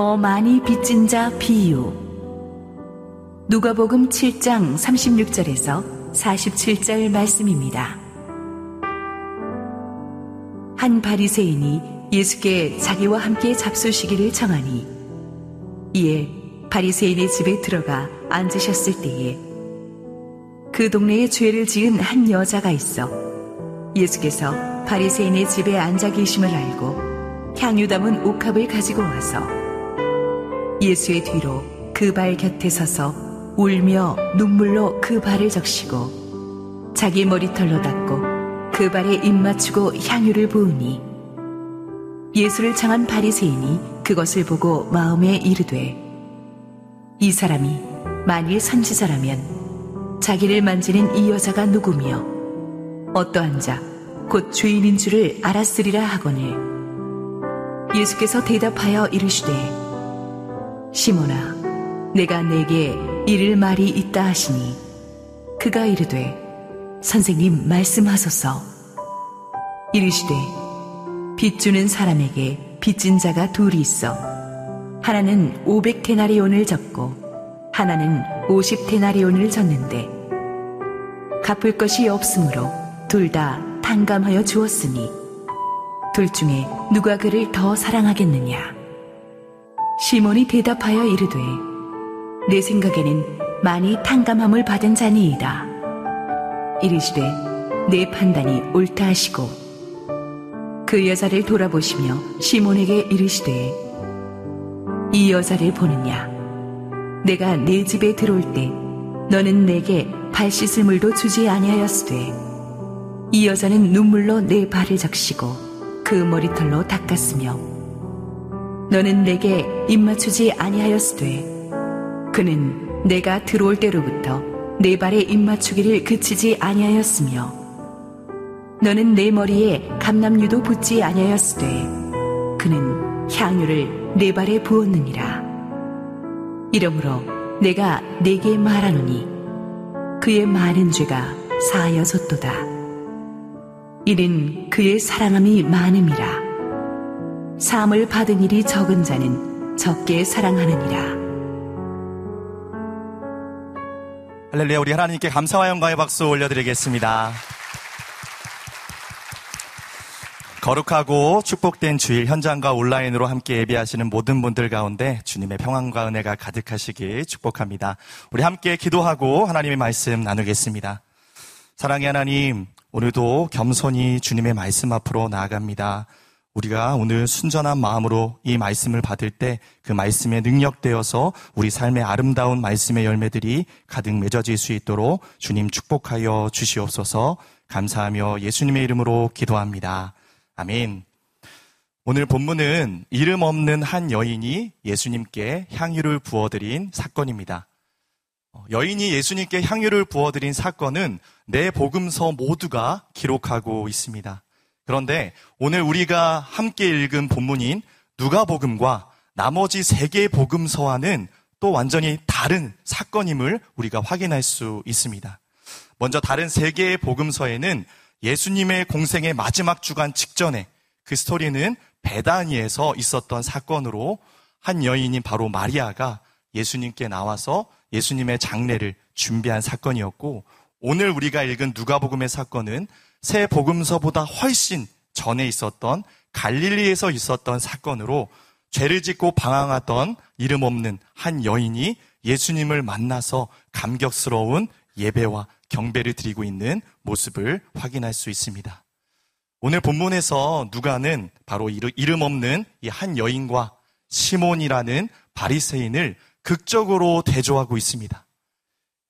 더 많이 빚진 자 비유. 누가복음 7장 36절에서 47절 말씀입니다. 한 바리새인이 예수께 자기와 함께 잡수시기를 청하니 이에 바리새인의 집에 들어가 앉으셨을 때에 그 동네에 죄를 지은 한 여자가 있어 예수께서 바리새인의 집에 앉아 계심을 알고 향유 담은 옥합을 가지고 와서 예수의 뒤로 그 발 곁에 서서 울며 눈물로 그 발을 적시고 자기 머리털로 닦고 그 발에 입 맞추고 향유를 부으니 예수를 청한 바리새인이 그것을 보고 마음에 이르되 이 사람이 만일 선지자라면 자기를 만지는 이 여자가 누구며 어떠한 자 곧 죄인인 줄을 알았으리라 하거늘. 예수께서 대답하여 이르시되 시몬아 내가 내게 이를 말이 있다 하시니 그가 이르되 선생님 말씀하소서. 이르시되 빚 주는 사람에게 빚진 자가 둘이 있어. 하나는 500데나리온을 졌고 하나는 50데나리온을 졌는데 갚을 것이 없으므로 둘 다 탕감하여 주었으니 둘 중에 누가 그를 더 사랑하겠느냐 시몬이 대답하여 이르되 내 생각에는 많이 탕감함을 받은 자니이다. 이르시되 내 판단이 옳다 하시고 그 여자를 돌아보시며 시몬에게 이르시되 이 여자를 보느냐? 내가 내 집에 들어올 때 너는 내게 발 씻을 물도 주지 아니하였으되 이 여자는 눈물로 내 발을 적시고 그 머리털로 닦았으며 너는 내게 입맞추지 아니하였으되 그는 내가 들어올 때로부터 내 발에 입맞추기를 그치지 아니하였으며 너는 내 머리에 감남유도 붓지 아니하였으되 그는 향유를 내 발에 부었느니라. 이러므로 내가 내게 말하노니 그의 많은 죄가 사하여졌도다. 이는 그의 사랑함이 많음이라 사함을 받은 일이 적은 자는 적게 사랑하느니라 할렐루야 우리 하나님께 감사와 영광의 박수 올려드리겠습니다. 거룩하고 축복된 주일 현장과 온라인으로 함께 예배하시는 모든 분들 가운데 주님의 평안과 은혜가 가득하시길 축복합니다. 우리 함께 기도하고 하나님의 말씀 나누겠습니다. 사랑의 하나님, 오늘도 겸손히 주님의 말씀 앞으로 나아갑니다. 우리가 오늘 순전한 마음으로 이 말씀을 받을 때 그 말씀에 능력되어서 우리 삶의 아름다운 말씀의 열매들이 가득 맺어질 수 있도록 주님 축복하여 주시옵소서 감사하며 예수님의 이름으로 기도합니다. 아멘. 오늘 본문은 이름 없는 한 여인이 예수님께 향유를 부어드린 사건입니다. 여인이 예수님께 향유를 부어드린 사건은 내 복음서 모두가 기록하고 있습니다. 그런데 오늘 우리가 함께 읽은 본문인 누가복음과 나머지 세 개의 복음서와는 또 완전히 다른 사건임을 우리가 확인할 수 있습니다. 먼저 다른 세 개의 복음서에는 예수님의 공생의 마지막 주간 직전에 그 스토리는 베다니에서 있었던 사건으로 한 여인인 바로 마리아가 예수님께 나와서 예수님의 장례를 준비한 사건이었고 오늘 우리가 읽은 누가복음의 사건은 새 복음서보다 훨씬 전에 있었던 갈릴리에서 있었던 사건으로 죄를 짓고 방황하던 이름 없는 한 여인이 예수님을 만나서 감격스러운 예배와 경배를 드리고 있는 모습을 확인할 수 있습니다. 오늘 본문에서 누가는 바로 이름 없는 이 한 여인과 시몬이라는 바리새인을 극적으로 대조하고 있습니다.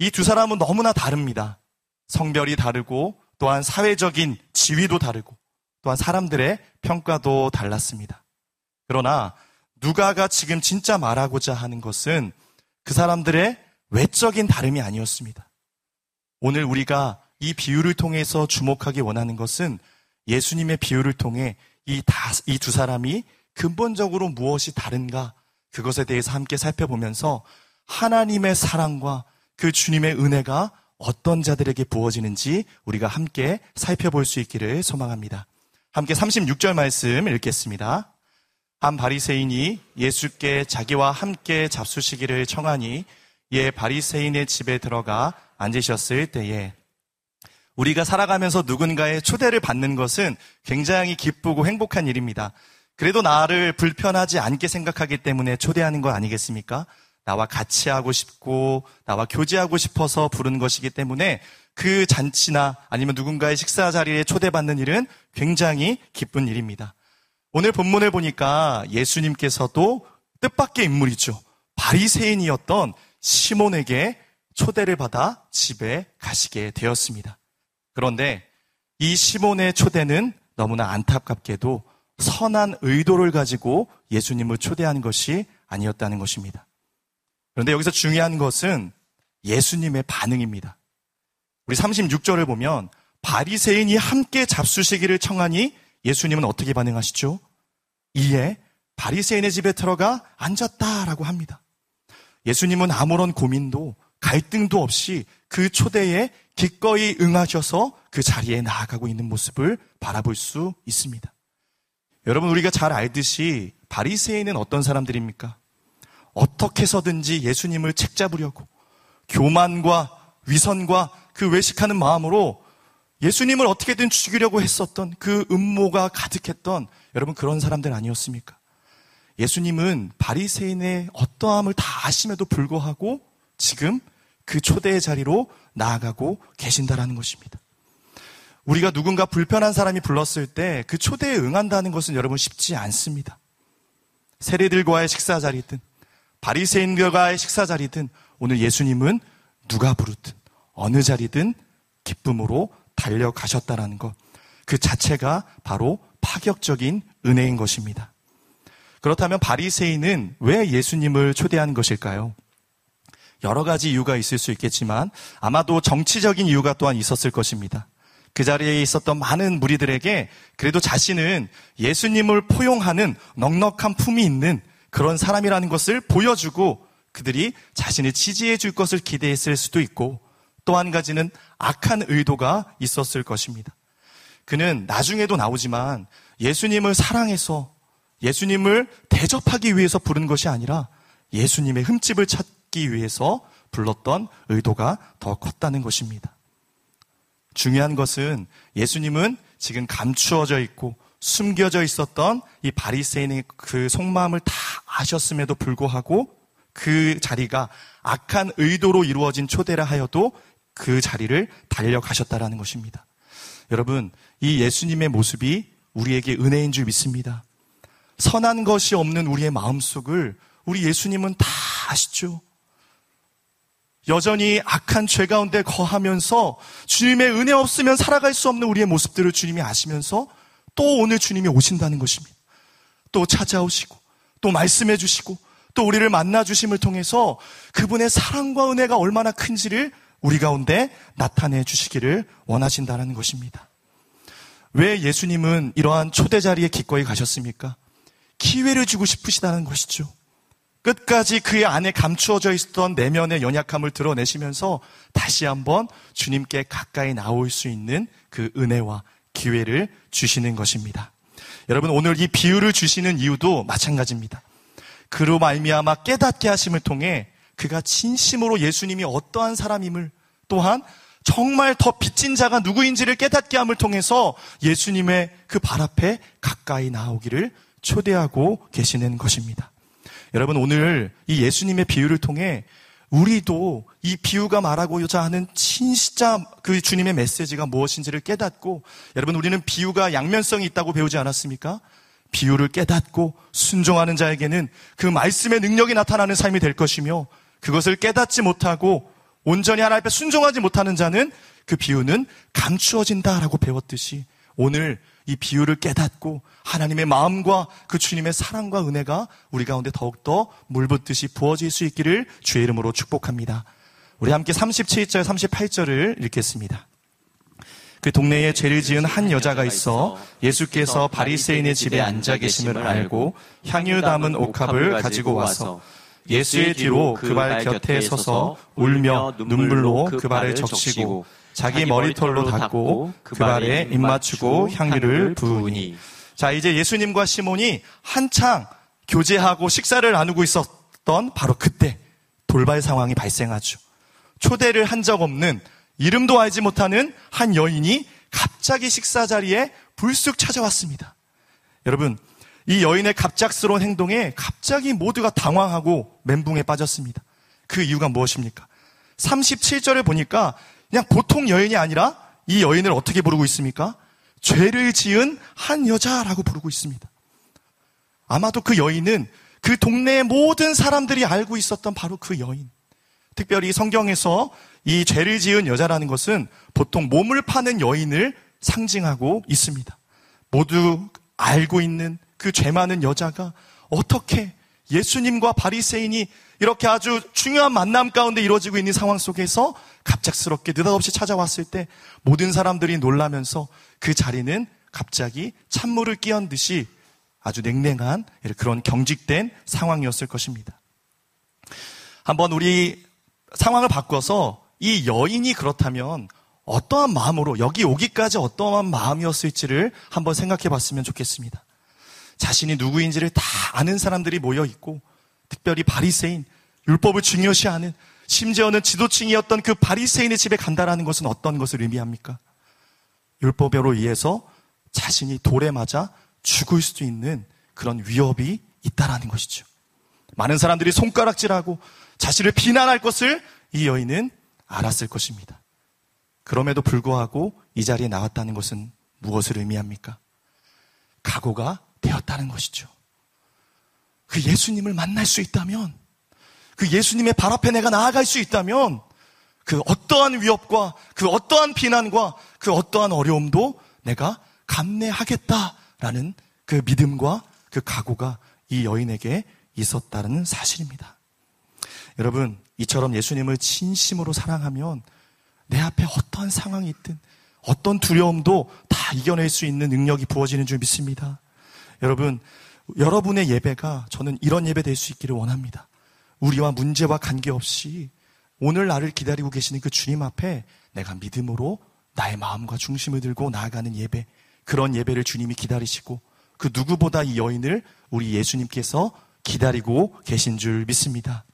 이 두 사람은 너무나 다릅니다. 성별이 다르고 또한 사회적인 지위도 다르고 또한 사람들의 평가도 달랐습니다. 그러나 누가가 지금 진짜 말하고자 하는 것은 그 사람들의 외적인 다름이 아니었습니다. 오늘 우리가 이 비유를 통해서 주목하기 원하는 것은 예수님의 비유를 통해 이 두 사람이 근본적으로 무엇이 다른가 그것에 대해서 함께 살펴보면서 하나님의 사랑과 그 주님의 은혜가 어떤 자들에게 부어지는지 우리가 함께 살펴볼 수 있기를 소망합니다. 함께 36절 말씀 읽겠습니다. 한 바리새인이 예수께 자기와 함께 잡수시기를 청하니 예 바리새인의 집에 들어가 앉으셨을 때에 우리가 살아가면서 누군가의 초대를 받는 것은 굉장히 기쁘고 행복한 일입니다. 그래도 나를 불편하지 않게 생각하기 때문에 초대하는 거 아니겠습니까? 나와 같이 하고 싶고 나와 교제하고 싶어서 부르는 것이기 때문에 그 잔치나 아니면 누군가의 식사 자리에 초대받는 일은 굉장히 기쁜 일입니다. 오늘 본문을 보니까 예수님께서도 뜻밖의 인물이죠. 바리새인이었던 시몬에게 초대를 받아 집에 가시게 되었습니다. 그런데 이 시몬의 초대는 너무나 안타깝게도 선한 의도를 가지고 예수님을 초대하는 것이 아니었다는 것입니다. 그런데 여기서 중요한 것은 예수님의 반응입니다. 우리 36절을 보면 바리새인이 함께 잡수시기를 청하니 예수님은 어떻게 반응하시죠? 이에 바리새인의 집에 들어가 앉았다라고 합니다. 예수님은 아무런 고민도 갈등도 없이 그 초대에 기꺼이 응하셔서 그 자리에 나아가고 있는 모습을 바라볼 수 있습니다. 여러분 우리가 잘 알듯이 바리새인은 어떤 사람들입니까? 어떻게 해서든지 예수님을 책잡으려고 교만과 위선과 그 외식하는 마음으로 예수님을 어떻게든 죽이려고 했었던 그 음모가 가득했던 여러분 그런 사람들 아니었습니까? 예수님은 바리새인의 어떠함을 다 아심에도 불구하고 지금 그 초대의 자리로 나아가고 계신다라는 것입니다. 우리가 누군가 불편한 사람이 불렀을 때 그 초대에 응한다는 것은 여러분 쉽지 않습니다. 세례들과의 식사 자리든 바리새인들과의 식사 자리든 오늘 예수님은 누가 부르든 어느 자리든 기쁨으로 달려가셨다라는 것. 그 자체가 바로 파격적인 은혜인 것입니다. 그렇다면 바리새인은 왜 예수님을 초대한 것일까요? 여러 가지 이유가 있을 수 있겠지만 아마도 정치적인 이유가 또한 있었을 것입니다. 그 자리에 있었던 많은 무리들에게 그래도 자신은 예수님을 포용하는 넉넉한 품이 있는 그런 사람이라는 것을 보여주고 그들이 자신을 지지해 줄 것을 기대했을 수도 있고 또 한 가지는 악한 의도가 있었을 것입니다. 그는 나중에도 나오지만 예수님을 사랑해서 예수님을 대접하기 위해서 부른 것이 아니라 예수님의 흠집을 찾기 위해서 불렀던 의도가 더 컸다는 것입니다. 중요한 것은 예수님은 지금 감추어져 있고 숨겨져 있었던 이 바리새인의 그 속마음을 다 아셨음에도 불구하고 그 자리가 악한 의도로 이루어진 초대라 하여도 그 자리를 달려가셨다라는 것입니다. 여러분, 이 예수님의 모습이 우리에게 은혜인 줄 믿습니다. 선한 것이 없는 우리의 마음속을 우리 예수님은 다 아시죠? 여전히 악한 죄 가운데 거하면서 주님의 은혜 없으면 살아갈 수 없는 우리의 모습들을 주님이 아시면서 또 오늘 주님이 오신다는 것입니다. 또 찾아오시고, 또 말씀해 주시고, 또 우리를 만나 주심을 통해서 그분의 사랑과 은혜가 얼마나 큰지를 우리 가운데 나타내 주시기를 원하신다는 것입니다. 왜 예수님은 이러한 초대 자리에 기꺼이 가셨습니까? 기회를 주고 싶으시다는 것이죠. 끝까지 그의 안에 감추어져 있었던 내면의 연약함을 드러내시면서 다시 한번 주님께 가까이 나올 수 있는 그 은혜와 기회를 주시는 것입니다. 여러분 오늘 이 비유를 주시는 이유도 마찬가지입니다. 그로 말미암아 깨닫게 하심을 통해 그가 진심으로 예수님이 어떠한 사람임을 또한 정말 더 빚진 자가 누구인지를 깨닫게 함을 통해서 예수님의 그 발 앞에 가까이 나오기를 초대하고 계시는 것입니다. 여러분 오늘 이 예수님의 비유를 통해 우리도 이 비유가 말하고자 하는 진짜 그 주님의 메시지가 무엇인지를 깨닫고 여러분 우리는 비유가 양면성이 있다고 배우지 않았습니까? 비유를 깨닫고 순종하는 자에게는 그 말씀의 능력이 나타나는 삶이 될 것이며 그것을 깨닫지 못하고 온전히 하나님 앞에 순종하지 못하는 자는 그 비유는 감추어진다라고 배웠듯이 오늘 이 비유를 깨닫고 하나님의 마음과 그 주님의 사랑과 은혜가 우리 가운데 더욱더 물붓듯이 부어질 수 있기를 주의 이름으로 축복합니다. 우리 함께 37절, 38절을 읽겠습니다. 그 동네에 죄를 지은 한 여자가 있어 예수께서 바리새인의 집에 앉아 계심을 알고 향유 담은 옥합을 가지고 와서 예수의 뒤로 그 발 곁에 서서 울며 눈물로 그 발을 적시고 자기 머리털로 닦고 그 발에 입 맞추고 향유를 부으니 자, 이제 예수님과 시몬이 한창 교제하고 식사를 나누고 있었던 바로 그때 돌발 상황이 발생하죠. 초대를 한 적 없는 이름도 알지 못하는 한 여인이 갑자기 식사 자리에 불쑥 찾아왔습니다. 여러분, 이 여인의 갑작스러운 행동에 갑자기 모두가 당황하고 멘붕에 빠졌습니다. 그 이유가 무엇입니까? 37절을 보니까 그냥 보통 여인이 아니라 이 여인을 어떻게 부르고 있습니까? 죄를 지은 한 여자라고 부르고 있습니다. 아마도 그 여인은 그 동네의 모든 사람들이 알고 있었던 바로 그 여인. 특별히 성경에서 이 죄를 지은 여자라는 것은 보통 몸을 파는 여인을 상징하고 있습니다. 모두 알고 있는 그 죄 많은 여자가 어떻게 예수님과 바리새인이 이렇게 아주 중요한 만남 가운데 이루어지고 있는 상황 속에서 갑작스럽게 느닷없이 찾아왔을 때 모든 사람들이 놀라면서 그 자리는 갑자기 찬물을 끼얹 듯이 아주 냉랭한 그런 경직된 상황이었을 것입니다. 한번 우리 상황을 바꿔서 이 여인이 그렇다면 어떠한 마음으로 여기 오기까지 어떠한 마음이었을지를 한번 생각해 봤으면 좋겠습니다. 자신이 누구인지를 다 아는 사람들이 모여 있고 특별히 바리새인 율법을 중요시하는 심지어는 지도층이었던 그 바리새인의 집에 간다라는 것은 어떤 것을 의미합니까? 율법으로 의해서 자신이 돌에 맞아 죽을 수도 있는 그런 위협이 있다라는 것이죠. 많은 사람들이 손가락질하고 자신을 비난할 것을 이 여인은 알았을 것입니다. 그럼에도 불구하고 이 자리에 나왔다는 것은 무엇을 의미합니까? 각오가 되었다는 것이죠. 그 예수님을 만날 수 있다면, 그 예수님의 발 앞에 내가 나아갈 수 있다면, 그 어떠한 위협과 그 어떠한 비난과 그 어떠한 어려움도 내가 감내하겠다라는 그 믿음과 그 각오가 이 여인에게 있었다는 사실입니다. 여러분, 이처럼 예수님을 진심으로 사랑하면 내 앞에 어떠한 상황이 있든 어떤 두려움도 다 이겨낼 수 있는 능력이 부어지는 줄 믿습니다. 여러분, 여러분의 예배가 저는 이런 예배 될 수 있기를 원합니다. 우리와 문제와 관계없이 오늘 나를 기다리고 계시는 그 주님 앞에 내가 믿음으로 나의 마음과 중심을 들고 나아가는 예배, 그런 예배를 주님이 기다리시고 그 누구보다 이 여인을 우리 예수님께서 기다리고 계신 줄 믿습니다.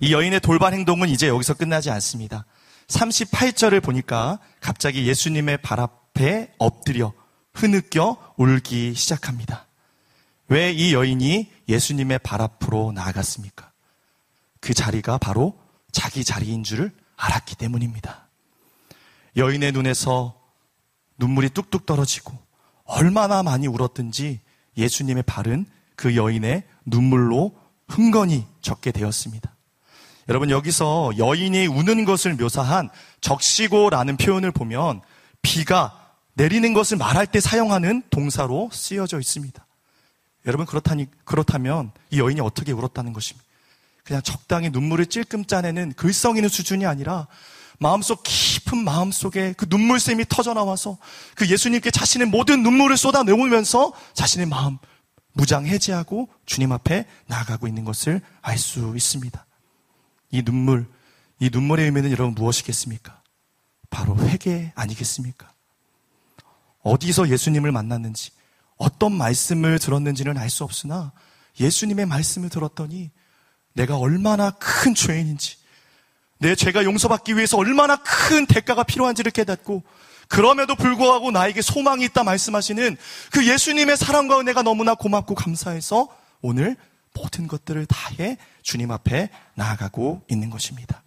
이 여인의 돌발 행동은 이제 여기서 끝나지 않습니다. 38절을 보니까 갑자기 예수님의 발 앞에 엎드려 흐느껴 울기 시작합니다. 왜 이 여인이 예수님의 발 앞으로 나아갔습니까? 그 자리가 바로 자기 자리인 줄을 알았기 때문입니다. 여인의 눈에서 눈물이 뚝뚝 떨어지고 얼마나 많이 울었든지 예수님의 발은 그 여인의 눈물로 흥건히 적게 되었습니다. 여러분 여기서 여인이 우는 것을 묘사한 적시고라는 표현을 보면 비가 내리는 것을 말할 때 사용하는 동사로 쓰여져 있습니다. 여러분 그렇다니 그렇다면 이 여인이 어떻게 울었다는 것입니다. 그냥 적당히 눈물을 찔끔 짜내는 글썽이는 그 수준이 아니라 마음속 깊은 마음속에 그 눈물샘이 터져 나와서 그 예수님께 자신의 모든 눈물을 쏟아내오면서 자신의 마음 무장 해제하고 주님 앞에 나아가고 있는 것을 알 수 있습니다. 이 눈물, 이 눈물의 의미는 여러분 무엇이겠습니까? 바로 회개 아니겠습니까? 어디서 예수님을 만났는지, 어떤 말씀을 들었는지는 알 수 없으나 예수님의 말씀을 들었더니 내가 얼마나 큰 죄인인지, 내 죄가 용서받기 위해서 얼마나 큰 대가가 필요한지를 깨닫고 그럼에도 불구하고 나에게 소망이 있다 말씀하시는 그 예수님의 사랑과 은혜가 너무나 고맙고 감사해서 오늘 모든 것들을 다해 주님 앞에 나아가고 있는 것입니다.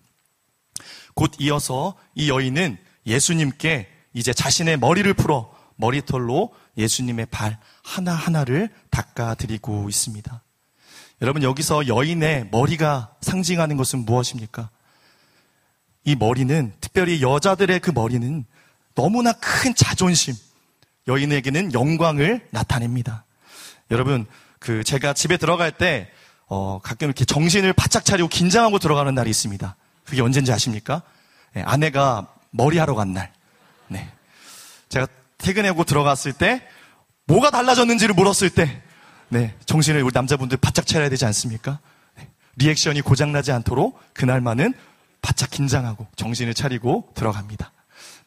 곧 이어서 이 여인은 예수님께 이제 자신의 머리를 풀어 머리털로 예수님의 발 하나하나를 닦아드리고 있습니다. 여러분, 여기서 여인의 머리가 상징하는 것은 무엇입니까? 이 머리는, 특별히 여자들의 그 머리는 너무나 큰 자존심, 여인에게는 영광을 나타냅니다. 여러분, 그 제가 집에 들어갈 때 어, 가끔 이렇게 정신을 바짝 차리고 긴장하고 들어가는 날이 있습니다. 그게 언젠지 아십니까? 네, 아내가 머리하러 간 날. 네. 제가 퇴근하고 들어갔을 때 뭐가 달라졌는지를 물었을 때 네, 정신을 우리 남자분들 바짝 차려야 되지 않습니까? 네, 리액션이 고장나지 않도록 그날만은 바짝 긴장하고 정신을 차리고 들어갑니다.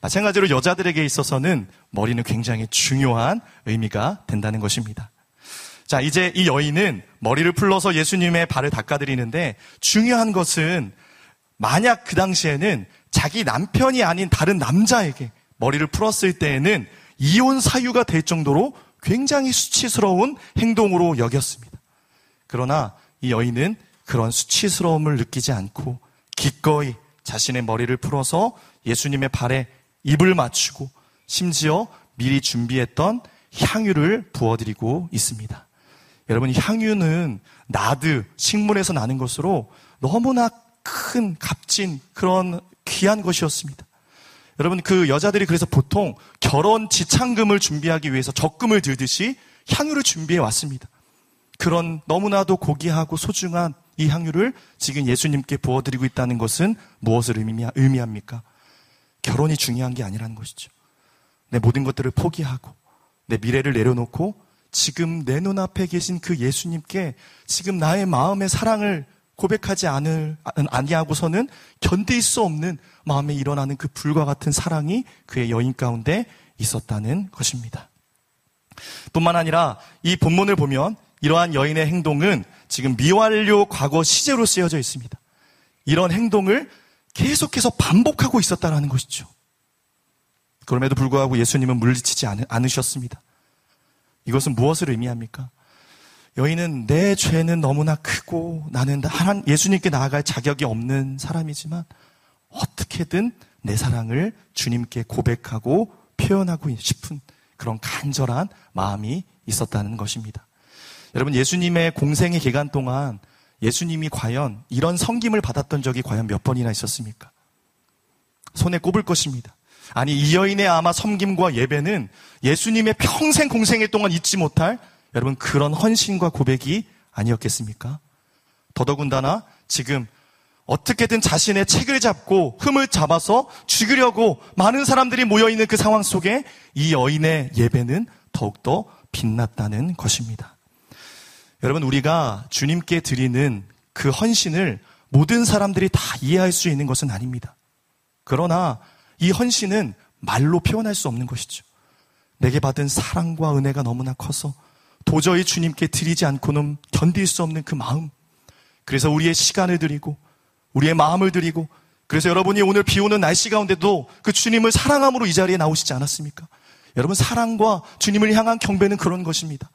마찬가지로 여자들에게 있어서는 머리는 굉장히 중요한 의미가 된다는 것입니다. 자, 이제 이 여인은 머리를 풀러서 예수님의 발을 닦아드리는데 중요한 것은 만약 그 당시에는 자기 남편이 아닌 다른 남자에게 머리를 풀었을 때에는 이혼 사유가 될 정도로 굉장히 수치스러운 행동으로 여겼습니다. 그러나 이 여인은 그런 수치스러움을 느끼지 않고 기꺼이 자신의 머리를 풀어서 예수님의 발에 입을 맞추고 심지어 미리 준비했던 향유를 부어드리고 있습니다. 여러분, 향유는 나드, 식물에서 나는 것으로 너무나 큰 값진 그런 귀한 것이었습니다. 여러분, 그 여자들이 그래서 보통 결혼 지창금을 준비하기 위해서 적금을 들듯이 향유를 준비해 왔습니다. 그런 너무나도 고귀하고 소중한 이 향유를 지금 예수님께 부어드리고 있다는 것은 무엇을 의미합니까? 결혼이 중요한 게 아니라는 것이죠. 내 모든 것들을 포기하고 내 미래를 내려놓고 지금 내 눈앞에 계신 그 예수님께 지금 나의 마음의 사랑을 고백하지 않을, 아니하고서는 견딜 수 없는 마음에 일어나는 그 불과 같은 사랑이 그의 여인 가운데 있었다는 것입니다. 뿐만 아니라 이 본문을 보면 이러한 여인의 행동은 지금 미완료 과거 시제로 쓰여져 있습니다. 이런 행동을 계속해서 반복하고 있었다는 것이죠. 그럼에도 불구하고 예수님은 물리치지 않으셨습니다. 이것은 무엇을 의미합니까? 여인은 내 죄는 너무나 크고 나는 하나님 예수님께 나아갈 자격이 없는 사람이지만 어떻게든 내 사랑을 주님께 고백하고 표현하고 싶은 그런 간절한 마음이 있었다는 것입니다. 여러분 예수님의 공생의 기간 동안 예수님이 과연 이런 성김을 받았던 적이 과연 몇 번이나 있었습니까? 손에 꼽을 것입니다. 아니, 이 여인의 아마 섬김과 예배는 예수님의 평생 공생애 동안 잊지 못할 여러분 그런 헌신과 고백이 아니었겠습니까? 더더군다나 지금 어떻게든 자신의 책을 잡고 흠을 잡아서 죽이려고 많은 사람들이 모여있는 그 상황 속에 이 여인의 예배는 더욱더 빛났다는 것입니다. 여러분, 우리가 주님께 드리는 그 헌신을 모든 사람들이 다 이해할 수 있는 것은 아닙니다. 그러나 이 헌신은 말로 표현할 수 없는 것이죠. 내게 받은 사랑과 은혜가 너무나 커서 도저히 주님께 드리지 않고는 견딜 수 없는 그 마음. 그래서 우리의 시간을 드리고, 우리의 마음을 드리고, 그래서 여러분이 오늘 비 오는 날씨 가운데도 그 주님을 사랑함으로 이 자리에 나오시지 않았습니까? 여러분, 사랑과 주님을 향한 경배는 그런 것입니다.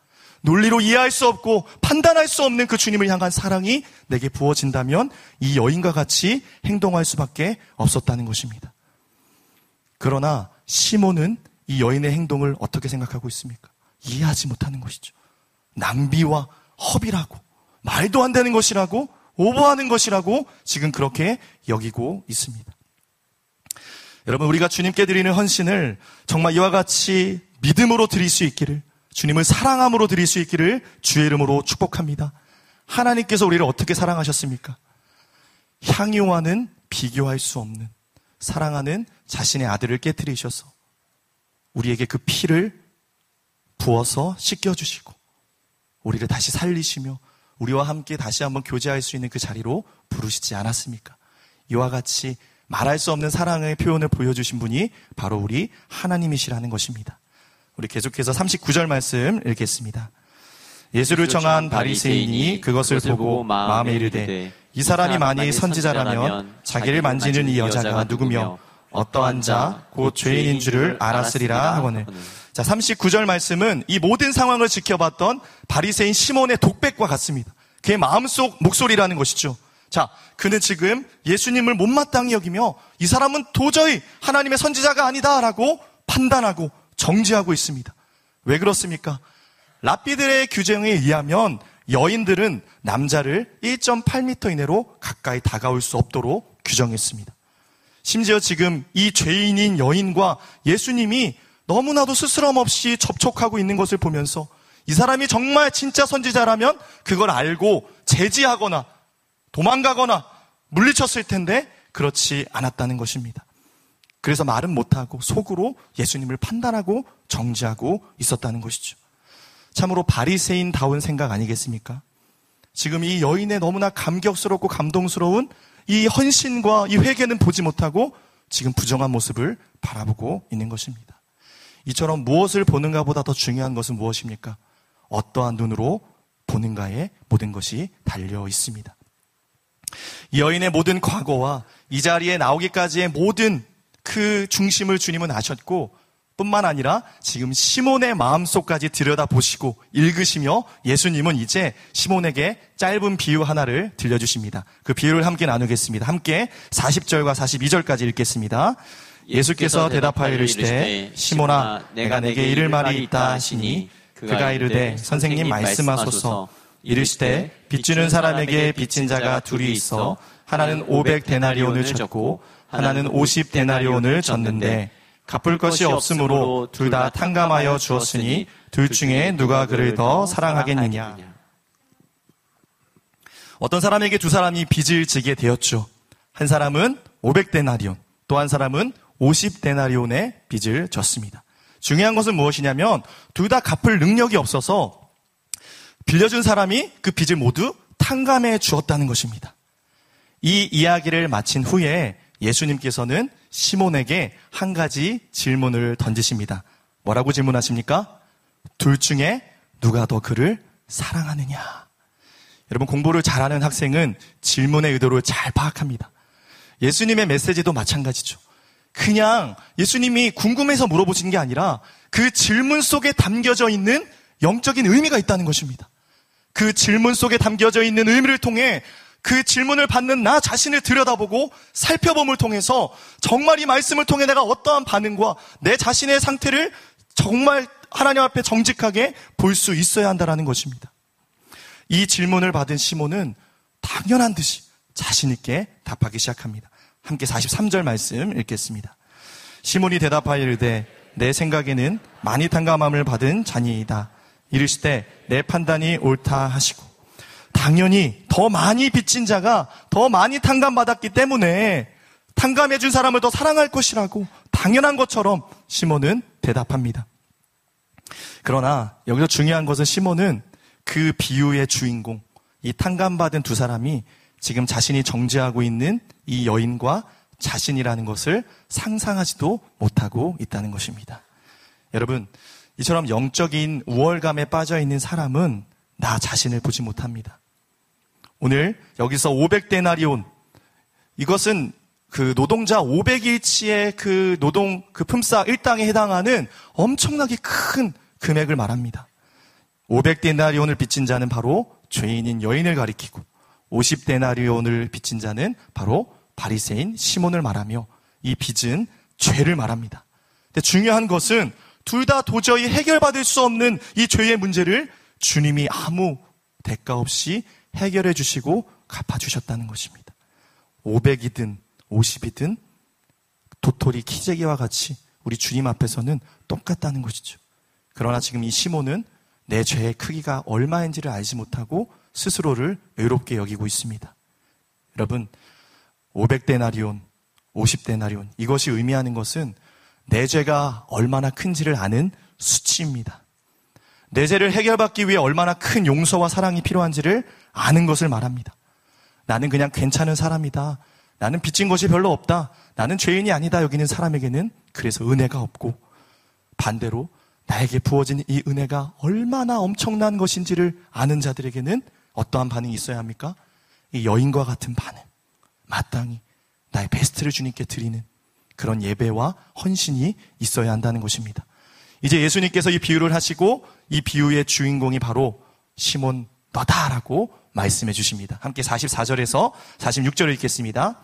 논리로 이해할 수 없고 판단할 수 없는 그 주님을 향한 사랑이 내게 부어진다면 이 여인과 같이 행동할 수밖에 없었다는 것입니다. 그러나 시몬은 이 여인의 행동을 어떻게 생각하고 있습니까? 이해하지 못하는 것이죠. 낭비와 허비라고, 말도 안 되는 것이라고, 오버하는 것이라고 지금 그렇게 여기고 있습니다. 여러분, 우리가 주님께 드리는 헌신을 정말 이와 같이 믿음으로 드릴 수 있기를 주님을 사랑함으로 드릴 수 있기를 주의 이름으로 축복합니다. 하나님께서 우리를 어떻게 사랑하셨습니까? 향유와는 비교할 수 없는 사랑하는 자신의 아들을 깨뜨리셔서 우리에게 그 피를 부어서 씻겨주시고 우리를 다시 살리시며 우리와 함께 다시 한번 교제할 수 있는 그 자리로 부르시지 않았습니까? 이와 같이 말할 수 없는 사랑의 표현을 보여주신 분이 바로 우리 하나님이시라는 것입니다. 우리 계속해서 39절 말씀 읽겠습니다. 예수를 청한 바리새인이 그것을 보고 마음에 이르되 이 사람이 만일 선지자라면 자기를 만지는 이 여자가 누구며 어떠한 자 곧 죄인인 줄을 알았으리라 하거늘. 자, 39절 말씀은 이 모든 상황을 지켜봤던 바리새인 시몬의 독백과 같습니다. 그의 마음속 목소리라는 것이죠. 자, 그는 지금 예수님을 못마땅히 여기며 이 사람은 도저히 하나님의 선지자가 아니다라고 판단하고 정지하고 있습니다. 왜 그렇습니까? 랍비들의 규정에 의하면 여인들은 남자를 1.8m 이내로 가까이 다가올 수 없도록 규정했습니다. 심지어 지금 이 죄인인 여인과 예수님이 너무나도 스스럼 없이 접촉하고 있는 것을 보면서 이 사람이 정말 진짜 선지자라면 그걸 알고 제지하거나 도망가거나 물리쳤을 텐데 그렇지 않았다는 것입니다. 그래서 말은 못하고 속으로 예수님을 판단하고 정지하고 있었다는 것이죠. 참으로 바리새인다운 생각 아니겠습니까? 지금 이 여인의 너무나 감격스럽고 감동스러운 이 헌신과 이 회개는 보지 못하고 지금 부정한 모습을 바라보고 있는 것입니다. 이처럼 무엇을 보는가 보다 더 중요한 것은 무엇입니까? 어떠한 눈으로 보는가에 모든 것이 달려 있습니다. 이 여인의 모든 과거와 이 자리에 나오기까지의 모든 그 중심을 주님은 아셨고 뿐만 아니라 지금 시몬의 마음속까지 들여다보시고 읽으시며 예수님은 이제 시몬에게 짧은 비유 하나를 들려주십니다. 그 비유를 함께 나누겠습니다. 함께 40절과 42절까지 읽겠습니다. 예수께서 대답하여 이르시되 시몬아 내가 내게 이를 말이 있다 하시니 그가 이르되 선생님 말씀하소서 이르시되 빚주는 사람에게 빚진 자가 둘이 있어 하나는 500 데나리온을 졌고 하나는 50 데나리온을 졌는데 갚을 것이 없으므로 둘 다 탕감하여 주었으니 둘 중에 누가 그를 더 사랑하겠느냐. 어떤 사람에게 두 사람이 빚을 지게 되었죠. 한 사람은 500데나리온, 또 한 사람은 50데나리온의 빚을 졌습니다. 중요한 것은 무엇이냐면 둘 다 갚을 능력이 없어서 빌려준 사람이 그 빚을 모두 탕감해 주었다는 것입니다. 이 이야기를 마친 후에 예수님께서는 시몬에게 한 가지 질문을 던지십니다. 뭐라고 질문하십니까? 둘 중에 누가 더 그를 사랑하느냐? 여러분 공부를 잘하는 학생은 질문의 의도를 잘 파악합니다. 예수님의 메시지도 마찬가지죠. 그냥 예수님이 궁금해서 물어보신 게 아니라 그 질문 속에 담겨져 있는 영적인 의미가 있다는 것입니다. 그 질문 속에 담겨져 있는 의미를 통해 그 질문을 받는 나 자신을 들여다보고 살펴봄을 통해서 정말 이 말씀을 통해 내가 어떠한 반응과 내 자신의 상태를 정말 하나님 앞에 정직하게 볼 수 있어야 한다는 것입니다. 이 질문을 받은 시몬은 당연한 듯이 자신있게 답하기 시작합니다. 함께 43절 말씀 읽겠습니다. 시몬이 대답하여 이르되 내 생각에는 많이 탕감함을 받은 자니이다. 이르시되 내 판단이 옳다 하시고 당연히 더 많이 빚진 자가 더 많이 탕감받았기 때문에 탕감해 준 사람을 더 사랑할 것이라고 당연한 것처럼 시몬은 대답합니다. 그러나 여기서 중요한 것은 시몬은 그 비유의 주인공, 이 탕감받은 두 사람이 지금 자신이 정죄하고 있는 이 여인과 자신이라는 것을 상상하지도 못하고 있다는 것입니다. 여러분, 이처럼 영적인 우월감에 빠져 있는 사람은 나 자신을 보지 못합니다. 오늘 여기서 500데나리온 이것은 그 노동자 500일치의 그 노동 그 품삯 일당에 해당하는 엄청나게 큰 금액을 말합니다. 500데나리온을 빚진 자는 바로 죄인인 여인을 가리키고 50데나리온을 빚진 자는 바로 바리새인 시몬을 말하며 이 빚은 죄를 말합니다. 근데 중요한 것은 둘 다 도저히 해결받을 수 없는 이 죄의 문제를 주님이 아무 대가 없이 해결해 주시고 갚아 주셨다는 것입니다. 500이든 50이든 도토리 키재기와 같이 우리 주님 앞에서는 똑같다는 것이죠. 그러나 지금 이 시몬은 내 죄의 크기가 얼마인지를 알지 못하고 스스로를 외롭게 여기고 있습니다. 여러분, 500데나리온, 50데나리온, 이것이 의미하는 것은 내 죄가 얼마나 큰지를 아는 수치입니다. 내 죄를 해결받기 위해 얼마나 큰 용서와 사랑이 필요한지를 아는 것을 말합니다. 나는 그냥 괜찮은 사람이다. 나는 빚진 것이 별로 없다. 나는 죄인이 아니다. 여기는 사람에게는 그래서 은혜가 없고 반대로 나에게 부어진 이 은혜가 얼마나 엄청난 것인지를 아는 자들에게는 어떠한 반응이 있어야 합니까? 이 여인과 같은 반응. 마땅히 나의 베스트를 주님께 드리는 그런 예배와 헌신이 있어야 한다는 것입니다. 이제 예수님께서 이 비유를 하시고 이 비유의 주인공이 바로 시몬 너다라고 말씀해 주십니다. 함께 44절에서 46절을 읽겠습니다.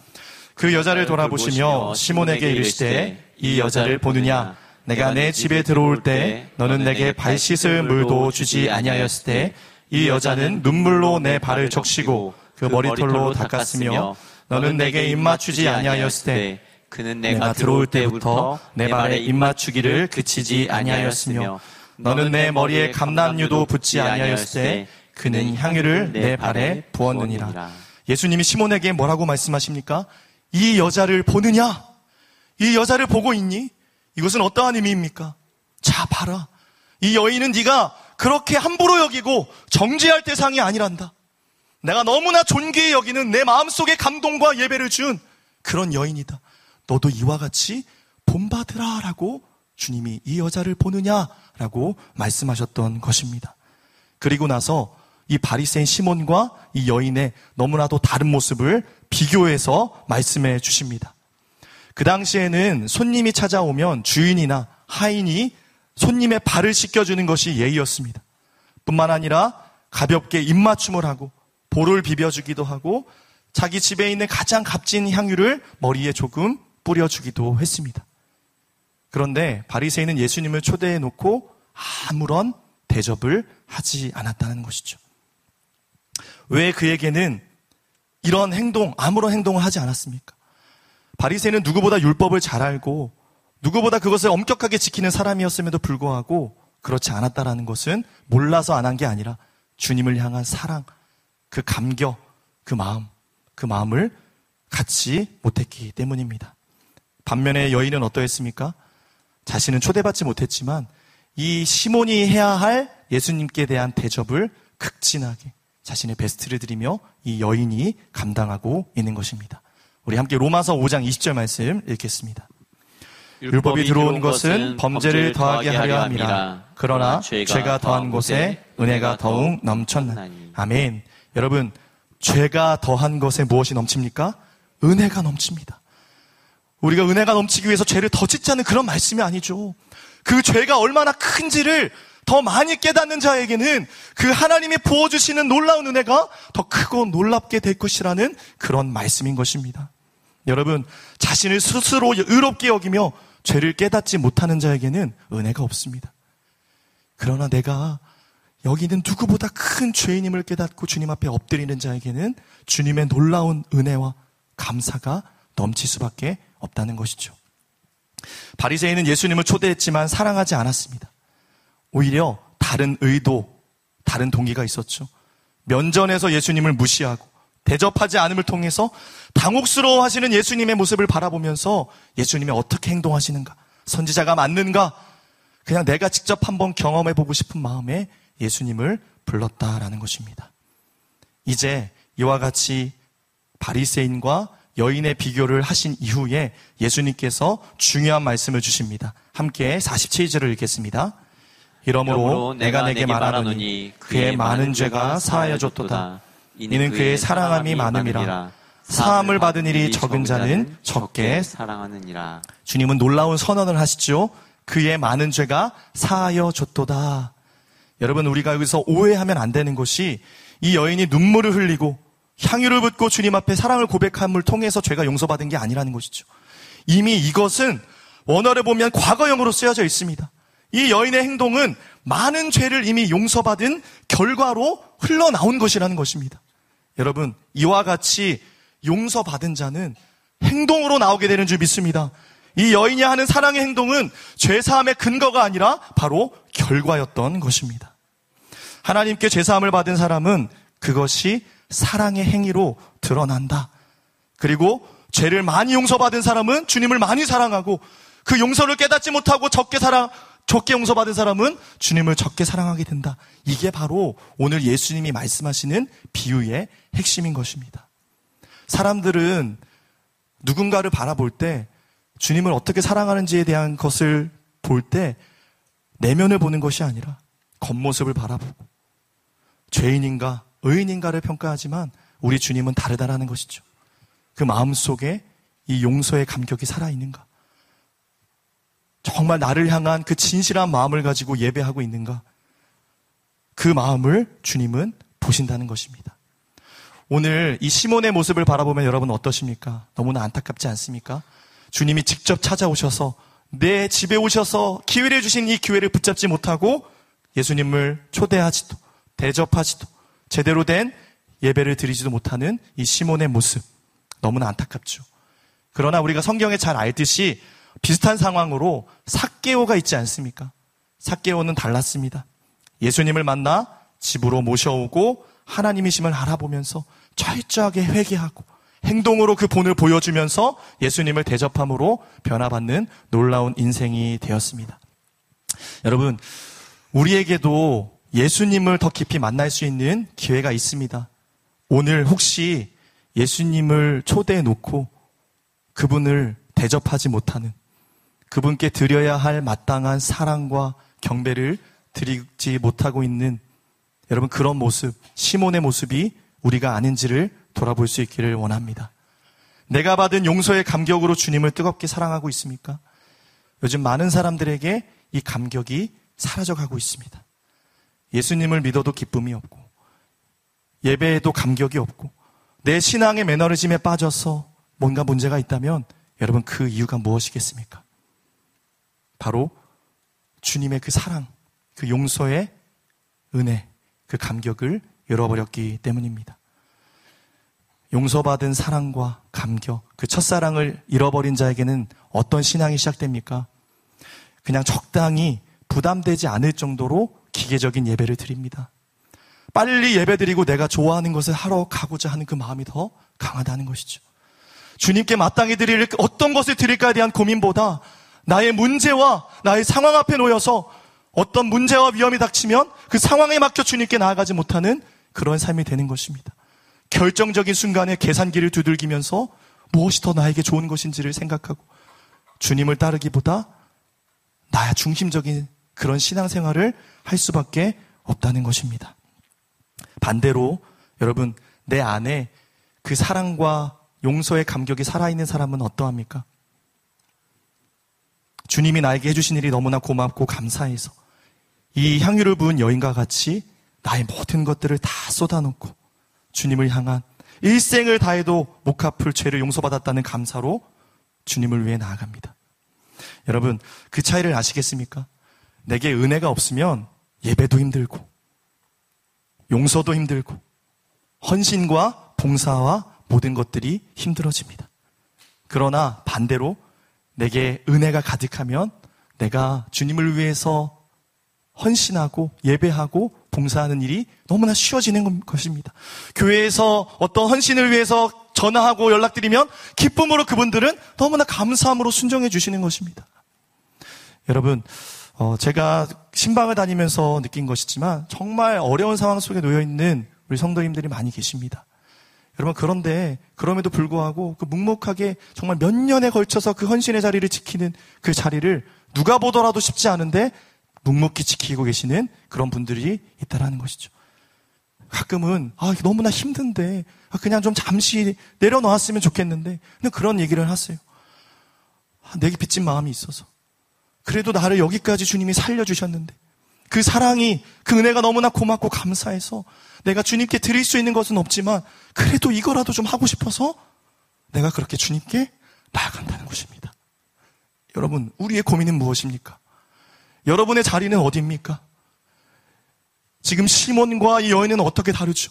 그 여자를 돌아보시며 시몬에게 이르시되 이 여자를 보느냐 내가 내 집에 들어올 때 너는 내게 발 씻을 물도 주지 아니하였을 때 이 여자는 눈물로 내 발을 적시고 그 머리털로 닦았으며 너는 내게 입맞추지 아니하였을 때 그는 내가 들어올 때부터 내 발에 입맞추기를 그치지 아니하였으며 너는 내 머리에 감남류도 붙지 아니하였을 때 그는 향유를 내 발에 부었느니라. 예수님이 시몬에게 뭐라고 말씀하십니까? 이 여자를 보느냐? 이 여자를 보고 있니? 이것은 어떠한 의미입니까? 자, 봐라. 이 여인은 네가 그렇게 함부로 여기고 정죄할 대상이 아니란다. 내가 너무나 존귀히 여기는 내 마음속에 감동과 예배를 준 그런 여인이다. 너도 이와 같이 본받으라 라고 주님이 이 여자를 보느냐 라고 말씀하셨던 것입니다. 그리고 나서 이 바리새인 시몬과 이 여인의 너무나도 다른 모습을 비교해서 말씀해 주십니다. 그 당시에는 손님이 찾아오면 주인이나 하인이 손님의 발을 씻겨주는 것이 예의였습니다. 뿐만 아니라 가볍게 입맞춤을 하고 볼을 비벼주기도 하고 자기 집에 있는 가장 값진 향유를 머리에 조금 뿌려주기도 했습니다. 그런데 바리새인은 예수님을 초대해 놓고 아무런 대접을 하지 않았다는 것이죠. 왜 그에게는 이런 행동, 아무런 행동을 하지 않았습니까? 바리새인은 누구보다 율법을 잘 알고 누구보다 그것을 엄격하게 지키는 사람이었음에도 불구하고 그렇지 않았다라는 것은 몰라서 안 한 게 아니라 주님을 향한 사랑, 그 감격, 그 마음, 그 마음을 갖지 못했기 때문입니다. 반면에 여인은 어떠했습니까? 자신은 초대받지 못했지만 이 시몬이 해야 할 예수님께 대한 대접을 극진하게 자신의 베스트를 드리며 이 여인이 감당하고 있는 것입니다. 우리 함께 로마서 5장 20절 말씀 읽겠습니다. 율법이 들어온 것은 범죄를 더하게 하려 함이라. 그러나 죄가 더한 곳에 은혜가 더욱 넘쳤나니. 아멘. 여러분, 죄가 더한 것에 무엇이 넘칩니까? 은혜가 넘칩니다. 우리가 은혜가 넘치기 위해서 죄를 더 짓자는 그런 말씀이 아니죠. 그 죄가 얼마나 큰지를 더 많이 깨닫는 자에게는 그 하나님이 부어주시는 놀라운 은혜가 더 크고 놀랍게 될 것이라는 그런 말씀인 것입니다. 여러분, 자신을 스스로 의롭게 여기며 죄를 깨닫지 못하는 자에게는 은혜가 없습니다. 그러나 내가 여기는 누구보다 큰 죄인임을 깨닫고 주님 앞에 엎드리는 자에게는 주님의 놀라운 은혜와 감사가 넘칠 수밖에 없다는 것이죠. 바리새인은 예수님을 초대했지만 사랑하지 않았습니다. 오히려 다른 의도, 다른 동기가 있었죠. 면전에서 예수님을 무시하고 대접하지 않음을 통해서 당혹스러워 하시는 예수님의 모습을 바라보면서 예수님이 어떻게 행동하시는가, 선지자가 맞는가, 그냥 내가 직접 한번 경험해 보고 싶은 마음에 예수님을 불렀다라는 것입니다. 이제 이와 같이 바리새인과 여인의 비교를 하신 이후에 예수님께서 중요한 말씀을 주십니다. 함께 47절을 읽겠습니다. 이러므로 내가 내게 말하노니 그의 많은 죄가 사하여졌도다. 이는 그의 사랑함이 많음이라. 사함을 받은 일이 적은 자는 적게 사랑하느니라. 주님은 놀라운 선언을 하시죠. 그의 많은 죄가 사하여졌도다. 여러분 우리가 여기서 오해하면 안 되는 것이 이 여인이 눈물을 흘리고 향유를 붓고 주님 앞에 사랑을 고백함을 통해서 죄가 용서받은 게 아니라는 것이죠. 이미 이것은 원어를 보면 과거형으로 쓰여져 있습니다. 이 여인의 행동은 많은 죄를 이미 용서받은 결과로 흘러나온 것이라는 것입니다. 여러분, 이와 같이 용서받은 자는 행동으로 나오게 되는 줄 믿습니다. 이 여인이 하는 사랑의 행동은 죄사함의 근거가 아니라 바로 결과였던 것입니다. 하나님께 죄사함을 받은 사람은 그것이 사랑의 행위로 드러난다. 그리고 죄를 많이 용서받은 사람은 주님을 많이 사랑하고 그 용서를 깨닫지 못하고 적게 사랑, 적게 용서받은 사람은 주님을 적게 사랑하게 된다. 이게 바로 오늘 예수님이 말씀하시는 비유의 핵심인 것입니다. 사람들은 누군가를 바라볼 때 주님을 어떻게 사랑하는지에 대한 것을 볼 때 내면을 보는 것이 아니라 겉모습을 바라보고 죄인인가 의인인가를 평가하지만 우리 주님은 다르다라는 것이죠. 그 마음 속에 이 용서의 감격이 살아있는가? 정말 나를 향한 그 진실한 마음을 가지고 예배하고 있는가? 그 마음을 주님은 보신다는 것입니다. 오늘 이 시몬의 모습을 바라보면 여러분 어떠십니까? 너무나 안타깝지 않습니까? 주님이 직접 찾아오셔서 내 집에 오셔서 기회를 주신 이 기회를 붙잡지 못하고 예수님을 초대하지도 대접하지도 제대로 된 예배를 드리지도 못하는 이 시몬의 모습 너무나 안타깝죠. 그러나 우리가 성경에 잘 알듯이 비슷한 상황으로 사개오가 있지 않습니까? 사개오는 달랐습니다. 예수님을 만나 집으로 모셔오고 하나님이심을 알아보면서 철저하게 회개하고 행동으로 그 본을 보여주면서 예수님을 대접함으로 변화받는 놀라운 인생이 되었습니다. 여러분, 우리에게도 예수님을 더 깊이 만날 수 있는 기회가 있습니다. 오늘 혹시 예수님을 초대해 놓고 그분을 대접하지 못하는 그분께 드려야 할 마땅한 사랑과 경배를 드리지 못하고 있는 여러분 그런 모습, 시몬의 모습이 우리가 아닌지를 돌아볼 수 있기를 원합니다. 내가 받은 용서의 감격으로 주님을 뜨겁게 사랑하고 있습니까? 요즘 많은 사람들에게 이 감격이 사라져가고 있습니다. 예수님을 믿어도 기쁨이 없고, 예배에도 감격이 없고, 내 신앙의 매너리즘에 빠져서 뭔가 문제가 있다면 여러분 그 이유가 무엇이겠습니까? 바로 주님의 그 사랑, 그 용서의 은혜, 그 감격을 잃어버렸기 때문입니다. 용서받은 사랑과 감격, 그 첫사랑을 잃어버린 자에게는 어떤 신앙이 시작됩니까? 그냥 적당히 부담되지 않을 정도로 기계적인 예배를 드립니다. 빨리 예배 드리고 내가 좋아하는 것을 하러 가고자 하는 그 마음이 더 강하다는 것이죠. 주님께 마땅히 드릴 어떤 것을 드릴까에 대한 고민보다 나의 문제와 나의 상황 앞에 놓여서 어떤 문제와 위험이 닥치면 그 상황에 맡겨 주님께 나아가지 못하는 그런 삶이 되는 것입니다. 결정적인 순간에 계산기를 두들기면서 무엇이 더 나에게 좋은 것인지를 생각하고 주님을 따르기보다 나야 중심적인 그런 신앙생활을 할 수밖에 없다는 것입니다. 반대로 여러분 내 안에 그 사랑과 용서의 감격이 살아있는 사람은 어떠합니까? 주님이 나에게 해주신 일이 너무나 고맙고 감사해서 이 향유를 부은 여인과 같이 나의 모든 것들을 다 쏟아놓고 주님을 향한 일생을 다해도 못 갚을 죄를 용서받았다는 감사로 주님을 위해 나아갑니다. 여러분, 그 차이를 아시겠습니까? 내게 은혜가 없으면 예배도 힘들고, 용서도 힘들고, 헌신과 봉사와 모든 것들이 힘들어집니다. 그러나 반대로 내게 은혜가 가득하면 내가 주님을 위해서 헌신하고 예배하고 봉사하는 일이 너무나 쉬워지는 것입니다. 교회에서 어떤 헌신을 위해서 전화하고 연락드리면 기쁨으로 그분들은 너무나 감사함으로 순정해 주시는 것입니다. 여러분, 어, 제가 신방을 다니면서 느낀 것이지만 정말 어려운 상황 속에 놓여 있는 우리 성도님들이 많이 계십니다. 여러분, 그런데 그럼에도 불구하고 그 묵묵하게 정말 몇 년에 걸쳐서 그 헌신의 자리를 지키는 그 자리를 누가 보더라도 쉽지 않은데 묵묵히 지키고 계시는 그런 분들이 있다라는 것이죠. 가끔은 아 너무나 힘든데 아, 그냥 좀 잠시 내려놓았으면 좋겠는데 근데 그런 얘기를 하세요. 아, 내게 빚진 마음이 있어서 그래도 나를 여기까지 주님이 살려주셨는데 그 사랑이 그 은혜가 너무나 고맙고 감사해서 내가 주님께 드릴 수 있는 것은 없지만 그래도 이거라도 좀 하고 싶어서 내가 그렇게 주님께 나아간다는 것입니다. 여러분 우리의 고민은 무엇입니까? 여러분의 자리는 어디입니까? 지금 시몬과 이 여인은 어떻게 다르죠?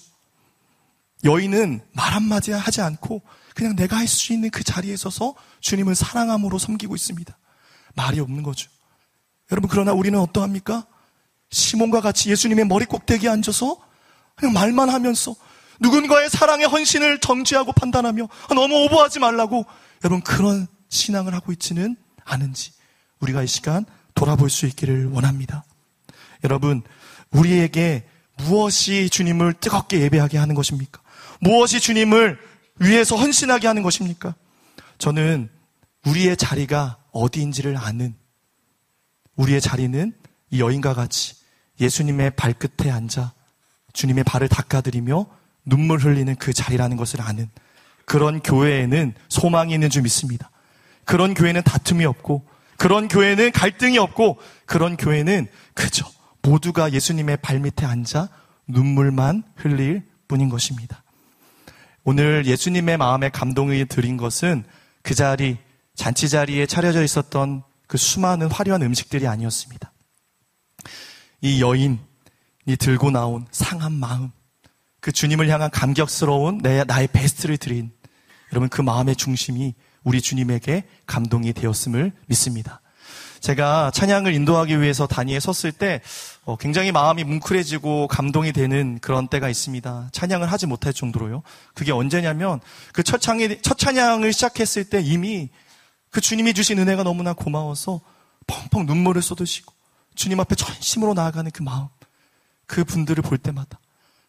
여인은 말 한마디 하지 않고 그냥 내가 할 수 있는 그 자리에 서서 주님을 사랑함으로 섬기고 있습니다. 말이 없는 거죠. 여러분, 그러나 우리는 어떠합니까? 시몬과 같이 예수님의 머리 꼭대기에 앉아서 그냥 말만 하면서 누군가의 사랑의 헌신을 정지하고 판단하며 너무 오버하지 말라고 여러분 그런 신앙을 하고 있지는 않은지 우리가 이 시간 돌아볼 수 있기를 원합니다. 여러분, 우리에게 무엇이 주님을 뜨겁게 예배하게 하는 것입니까? 무엇이 주님을 위해서 헌신하게 하는 것입니까? 저는 우리의 자리가 어디인지를 아는 우리의 자리는 이 여인과 같이 예수님의 발끝에 앉아 주님의 발을 닦아드리며 눈물 흘리는 그 자리라는 것을 아는 그런 교회에는 소망이 있는 줄 믿습니다. 그런 교회는 다툼이 없고 그런 교회는 갈등이 없고 그런 교회는 그저 모두가 예수님의 발밑에 앉아 눈물만 흘릴 뿐인 것입니다. 오늘 예수님의 마음에 감동을 드린 것은 그 자리, 잔치 자리에 차려져 있었던 그 수많은 화려한 음식들이 아니었습니다. 이 여인이 들고 나온 상한 마음, 그 주님을 향한 감격스러운 내, 나의 베스트를 드린 여러분 그 마음의 중심이 우리 주님에게 감동이 되었음을 믿습니다. 제가 찬양을 인도하기 위해서 단위에 섰을 때 어, 굉장히 마음이 뭉클해지고 감동이 되는 그런 때가 있습니다. 찬양을 하지 못할 정도로요. 그게 언제냐면 그 첫 찬양을 시작했을 때 이미 그 주님이 주신 은혜가 너무나 고마워서 펑펑 눈물을 쏟으시고 주님 앞에 전심으로 나아가는 그 마음 그 분들을 볼 때마다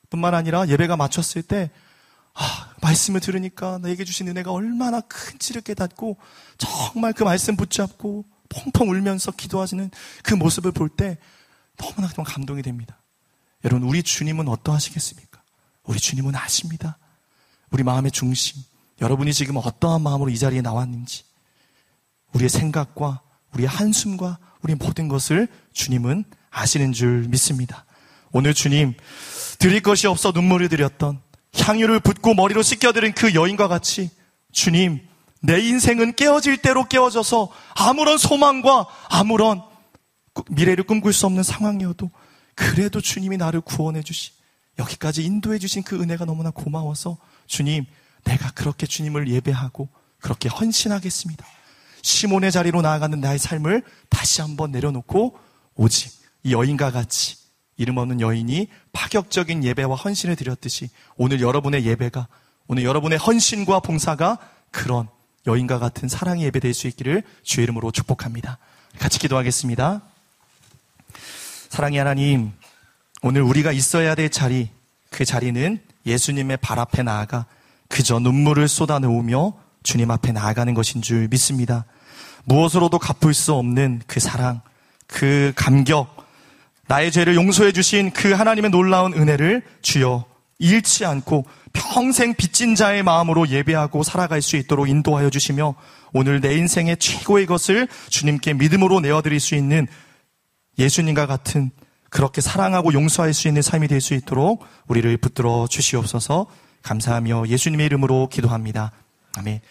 뿐만 아니라 예배가 마쳤을 때 아, 말씀을 들으니까 나에게 주신 은혜가 얼마나 큰지를 깨닫고 정말 그 말씀 붙잡고 펑펑 울면서 기도하시는 그 모습을 볼 때 너무나 정 감동이 됩니다. 여러분, 우리 주님은 어떠하시겠습니까? 우리 주님은 아십니다. 우리 마음의 중심, 여러분이 지금 어떠한 마음으로 이 자리에 나왔는지, 우리의 생각과 우리의 한숨과 우리 모든 것을 주님은 아시는 줄 믿습니다. 오늘 주님, 드릴 것이 없어 눈물을 들였던 향유를 붓고 머리로 씻겨드린 그 여인과 같이 주님, 내 인생은 깨어질 대로 깨어져서 아무런 소망과 아무런 미래를 꿈꿀 수 없는 상황이어도 그래도 주님이 나를 구원해 주시 여기까지 인도해 주신 그 은혜가 너무나 고마워서 주님, 내가 그렇게 주님을 예배하고 그렇게 헌신하겠습니다. 시몬의 자리로 나아가는 나의 삶을 다시 한번 내려놓고 오직 이 여인과 같이 이름 없는 여인이 파격적인 예배와 헌신을 드렸듯이 오늘 여러분의 예배가 오늘 여러분의 헌신과 봉사가 그런 여인과 같은 사랑의 예배 될 수 있기를 주의 이름으로 축복합니다. 같이 기도하겠습니다. 사랑의 하나님, 오늘 우리가 있어야 될 자리, 그 자리는 예수님의 발 앞에 나아가 그저 눈물을 쏟아놓으며 주님 앞에 나아가는 것인 줄 믿습니다. 무엇으로도 갚을 수 없는 그 사랑, 그 감격, 나의 죄를 용서해 주신 그 하나님의 놀라운 은혜를 주여 잃지 않고 평생 빚진 자의 마음으로 예배하고 살아갈 수 있도록 인도하여 주시며 오늘 내 인생의 최고의 것을 주님께 믿음으로 내어드릴 수 있는 예수님과 같은 그렇게 사랑하고 용서할 수 있는 삶이 될 수 있도록 우리를 붙들어 주시옵소서 감사하며 예수님의 이름으로 기도합니다. 아멘.